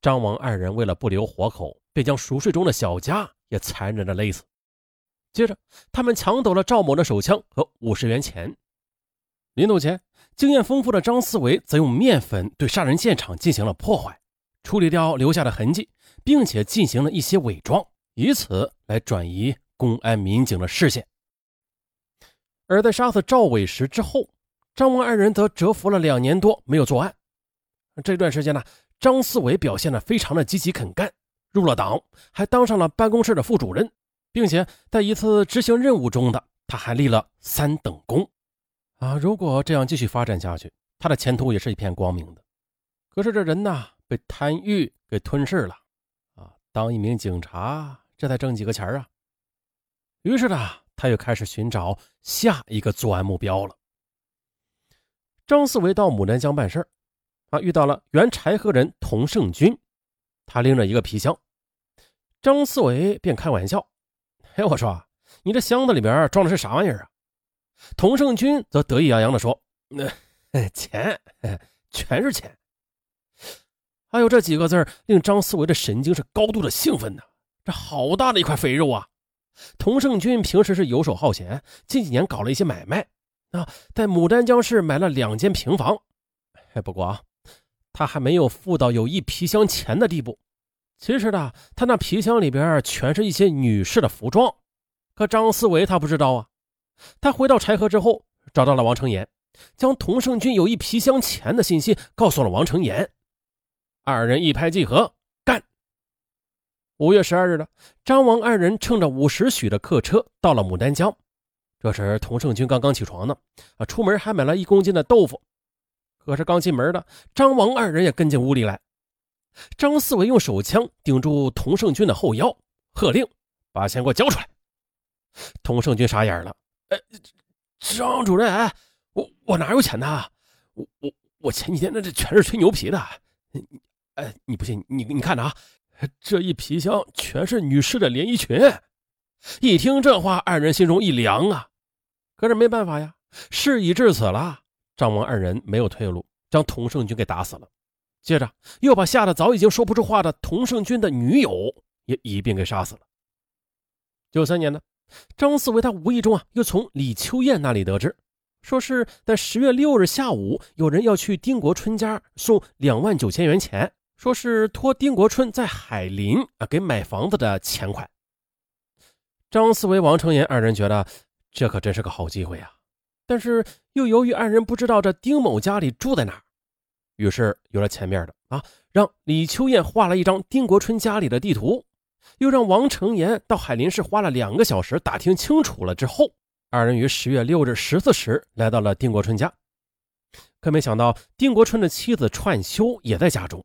张王二人为了不留活口，便将熟睡中的小佳也残忍的勒死。接着，他们抢走了赵某的手枪和五十元钱。临走前，经验丰富的张思维则用面粉对杀人现场进行了破坏，处理掉留下的痕迹，并且进行了一些伪装，以此来转移公安民警的视线。而在杀死赵伟时之后，张王二人则蛰伏了两年多，没有作案。这段时间呢，张思伟表现的非常的积极肯干，入了党，还当上了办公室的副主任，并且在一次执行任务中的他还立了三等功。啊，如果这样继续发展下去，他的前途也是一片光明的。可是这人呐，被贪欲给吞噬了。啊，当一名警察，这才挣几个钱啊。于是呢，他又开始寻找下一个作案目标了。张思维到牡丹江办事啊，遇到了原柴河人童胜军，他拎着一个皮箱，张思维便开玩笑：“嘿，我说，你这箱子里边装的是啥玩意儿啊？”童胜军则得意洋洋地说：“那 钱，全是钱。”哎呦，这几个字令张思维的神经是高度的兴奋呢。这好大的一块肥肉啊！童胜军平时是游手好闲，近几年搞了一些买卖。啊，在牡丹江市买了两间平房，哎，不过啊，他还没有富到有一皮箱钱的地步。其实呢，他那皮箱里边全是一些女士的服装，可张思维他不知道啊。他回到柴河之后，找到了王成岩，将童胜军有一皮箱钱的信息告诉了王成岩，二人一拍即合，干。五月十二日的，张王二人乘着五时许的客车到了牡丹江。这时，童胜军刚刚起床呢，啊，出门还买了一公斤的豆腐。可是刚进门的张王二人也跟进屋里来。张四伟用手枪顶住童胜军的后腰，喝令：“把钱给我交出来！”童胜军傻眼了：“哎，张主任，我我哪有钱呢？我我我前几天那这全是吹牛皮的。哎，你不信？你你看着啊，这一皮箱全是女士的连衣裙。”一听这话，二人心中一凉啊。可是没办法呀，事已至此了。张王二人没有退路，将童胜军给打死了。接着又把吓得早已经说不出话的童胜军的女友也一并给杀死了。九三年呢，张四维他无意中啊，又从李秋燕那里得知，说是在十月六日下午，有人要去丁国春家送两万九千元钱，说是托丁国春在海林啊给买房子的钱款。张思维、王成岩二人觉得。这可真是个好机会呀！但是又由于二人不知道这丁某家里住在哪，于是有了前面的啊，让李秋燕画了一张丁国春家里的地图，又让王成岩到海林市花了两个小时打听清楚了之后，二人于十月六日十四时来到了丁国春家。可没想到，丁国春的妻子串修也在家中，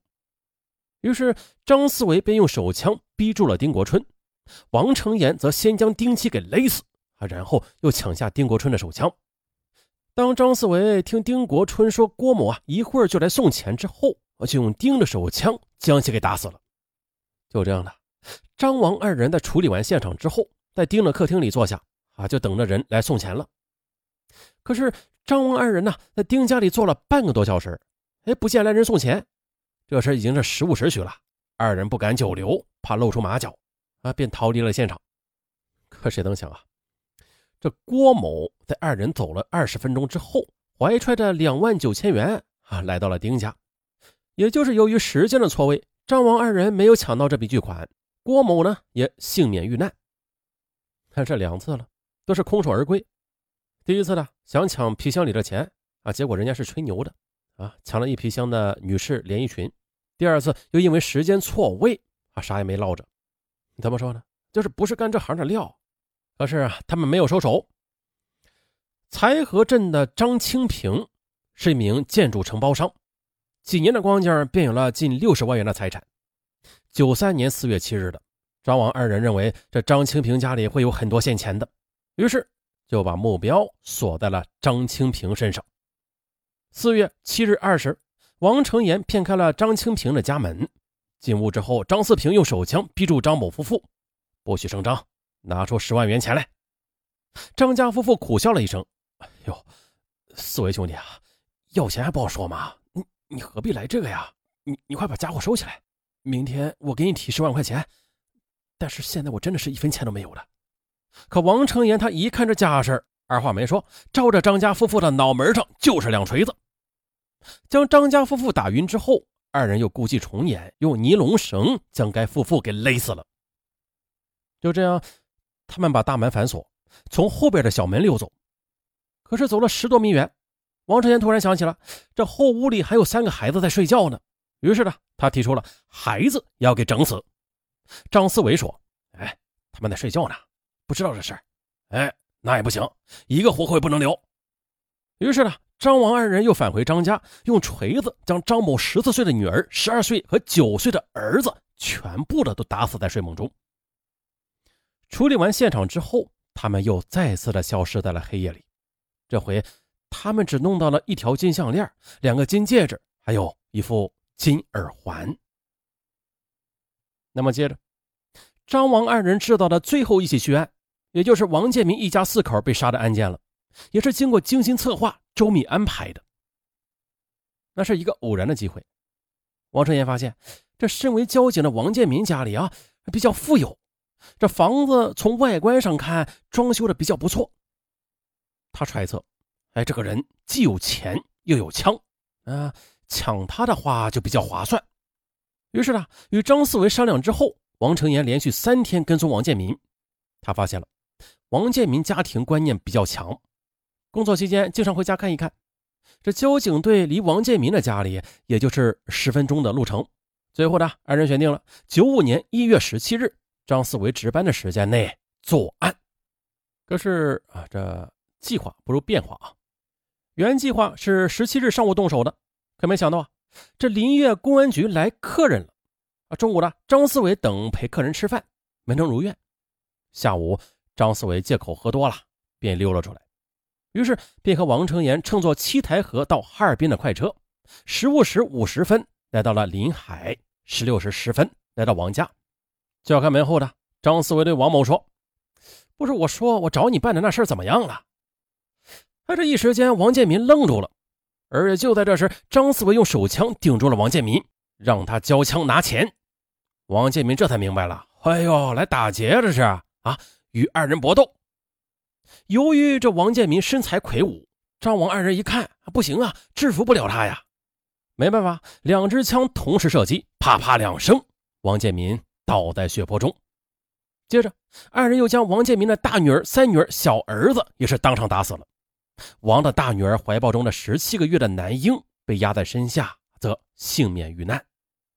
于是张思维便用手枪逼住了丁国春，王成岩则先将丁妻给勒死。啊！然后又抢下丁国春的手枪。当张四维听丁国春说郭某啊一会儿就来送钱之后，就用丁的手枪将其给打死了。就这样的，张王二人在处理完现场之后，在丁的客厅里坐下啊，就等着人来送钱了。可是张王二人呢，在丁家里坐了半个多小时，哎，不见来人送钱。这时已经是十五时许了，二人不敢久留，怕露出马脚啊，便逃离了现场。可谁能想啊？这郭某在二人走了二十分钟之后，怀揣着两万九千元啊，来到了丁家。也就是由于时间的错位，张王二人没有抢到这笔巨款，郭某呢也幸免遇难。看这两次了，都是空手而归。第一次呢，想抢皮箱里的钱啊，结果人家是吹牛的啊，抢了一皮箱的女士连衣裙。第二次又因为时间错位啊，啥也没捞着。怎么说呢？就是不是干这行的料。可是啊，他们没有收手。财河镇的张清平是一名建筑承包商，几年的光景便有了近六十万元的财产。九三年四月七日的，张王二人认为这张清平家里会有很多现钱的，于是就把目标锁在了张清平身上。四月七日二时，王成岩骗开了张清平的家门，进屋之后，张四平用手枪逼住张某夫妇，不许声张。拿出十万元钱来，张家夫妇苦笑了一声：“哎呦，四位兄弟啊，要钱还不好说吗？你你何必来这个呀？你你快把家伙收起来明天我给你提十万块钱，但是现在我真的是一分钱都没有了。可王成岩他一看这架势，二话没说，照着张家夫妇的脑门上就是两锤子。将张家夫妇打晕之后，二人又故伎重演，用尼龙绳将该夫妇给勒死了。就这样，他们把大门反锁，从后边的小门溜走。可是走了十多米远，王成岩突然想起了这后屋里还有三个孩子在睡觉呢。于是呢，他提出了孩子要给整死。张思维说：“哎，他们在睡觉呢，不知道这事哎，那也不行，一个活口也不能留。”于是呢，张王二人又返回张家，用锤子将张某十四岁的女儿、十二岁和九岁的儿子全部的都打死在睡梦中。处理完现场之后，他们又再次的消失在了黑夜里。这回，他们只弄到了一条金项链、两个金戒指，还有一副金耳环。那么接着，张王二人制造的最后一起血案，也就是王建民一家四口被杀的案件了，也是经过精心策划、周密安排的。那是一个偶然的机会，王成岩发现，这身为交警的王建民家里啊比较富有，这房子从外观上看装修的比较不错。他揣测，哎，这个人既有钱又有枪，啊，抢他的话就比较划算。于是呢，与张思维商量之后，王成岩连续三天跟踪王建民。他发现了王建民家庭观念比较强，工作期间经常回家看一看。这交警队离王建民的家里也就是十分钟的路程。最后呢，二人选定了九五年一月十七日张思维值班的时间内作案。可是啊，这。计划不如变化啊！原计划是十七日上午动手的，可没想到啊，这林月公安局来客人了啊！中午呢，张思维等陪客人吃饭，没能如愿。下午，张思维借口喝多了，便溜了出来，于是便和王成岩乘坐七台河到哈尔滨的快车，十五时五十分来到了临海，十六时十分来到王家。叫开门后的张思维对王某说：“不是我说，我找你办的那事怎么样了？”他这一时间，王建民愣住了，而就在这时，张思维用手枪顶住了王建民，让他交枪拿钱。王建民这才明白了，哎呦，来打劫这是啊！与二人搏斗。由于这王建民身材魁梧，张王二人一看不行啊，制服不了他呀，没办法，两支枪同时射击，啪啪两声，王建民倒在血泊中。接着，二人又将王建民的大女儿、三女儿、小儿子也是当场打死了。王的大女儿怀抱中的十七个月的男婴被压在身下，则幸免遇难。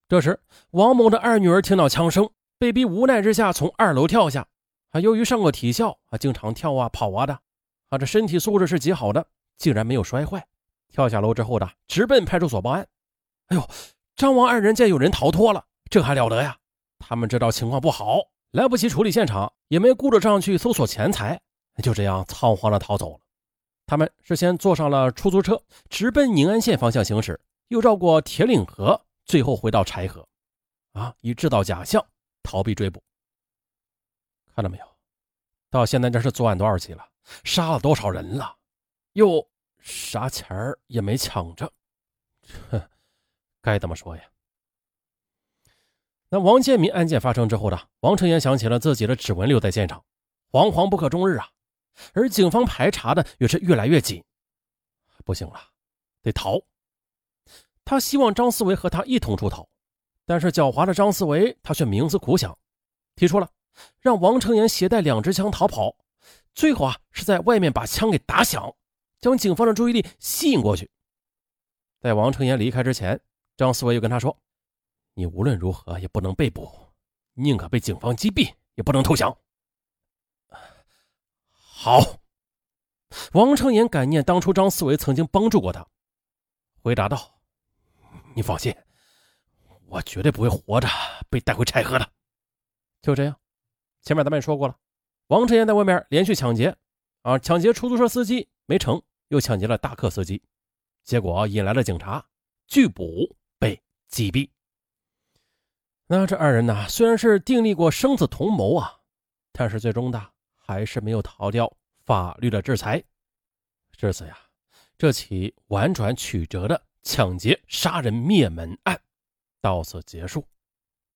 这时，王某的二女儿听到枪声，被逼无奈之下从二楼跳下。啊，由于上过体校，啊，经常跳啊跑啊的，啊，这身体素质是极好的，竟然没有摔坏。跳下楼之后的，直奔派出所报案。哎呦，张王二人见有人逃脱了，这还了得呀！他们知道情况不好，来不及处理现场，也没顾着上去搜索钱财，就这样仓皇的逃走了。他们是先坐上了出租车，直奔宁安县方向行驶，又绕过铁岭河，最后回到柴河，啊，以制造假象逃避追捕。看到没有？到现在这是作案多少起了？杀了多少人了？又啥钱儿也没抢着，哼，该怎么说呀？那王建民案件发生之后呢？王成岩想起了自己的指纹留在现场，惶惶不可终日啊。而警方排查的也是越来越紧，不行了，得逃。他希望张思维和他一同出逃，但是狡猾的张思维他却冥思苦想，提出了让王成岩携带两支枪逃跑，最好啊是在外面把枪给打响，将警方的注意力吸引过去。在王成岩离开之前，张思维又跟他说：“你无论如何也不能被捕，宁可被警方击毙，也不能投降。”好，王成岩感念当初张思维曾经帮助过他，回答道：“你放心，我绝对不会活着被带回柴河的。”就这样，前面咱们也说过了，王成岩在外面连续抢劫，啊，抢劫出租车司机没成，又抢劫了大客司机，结果引来了警察，拒捕被击毙。那这二人呢，虽然是订立过生死同谋啊，但是最终的。还是没有逃掉法律的制裁，至此呀，这起婉转曲折的抢劫杀人灭门案到此结束。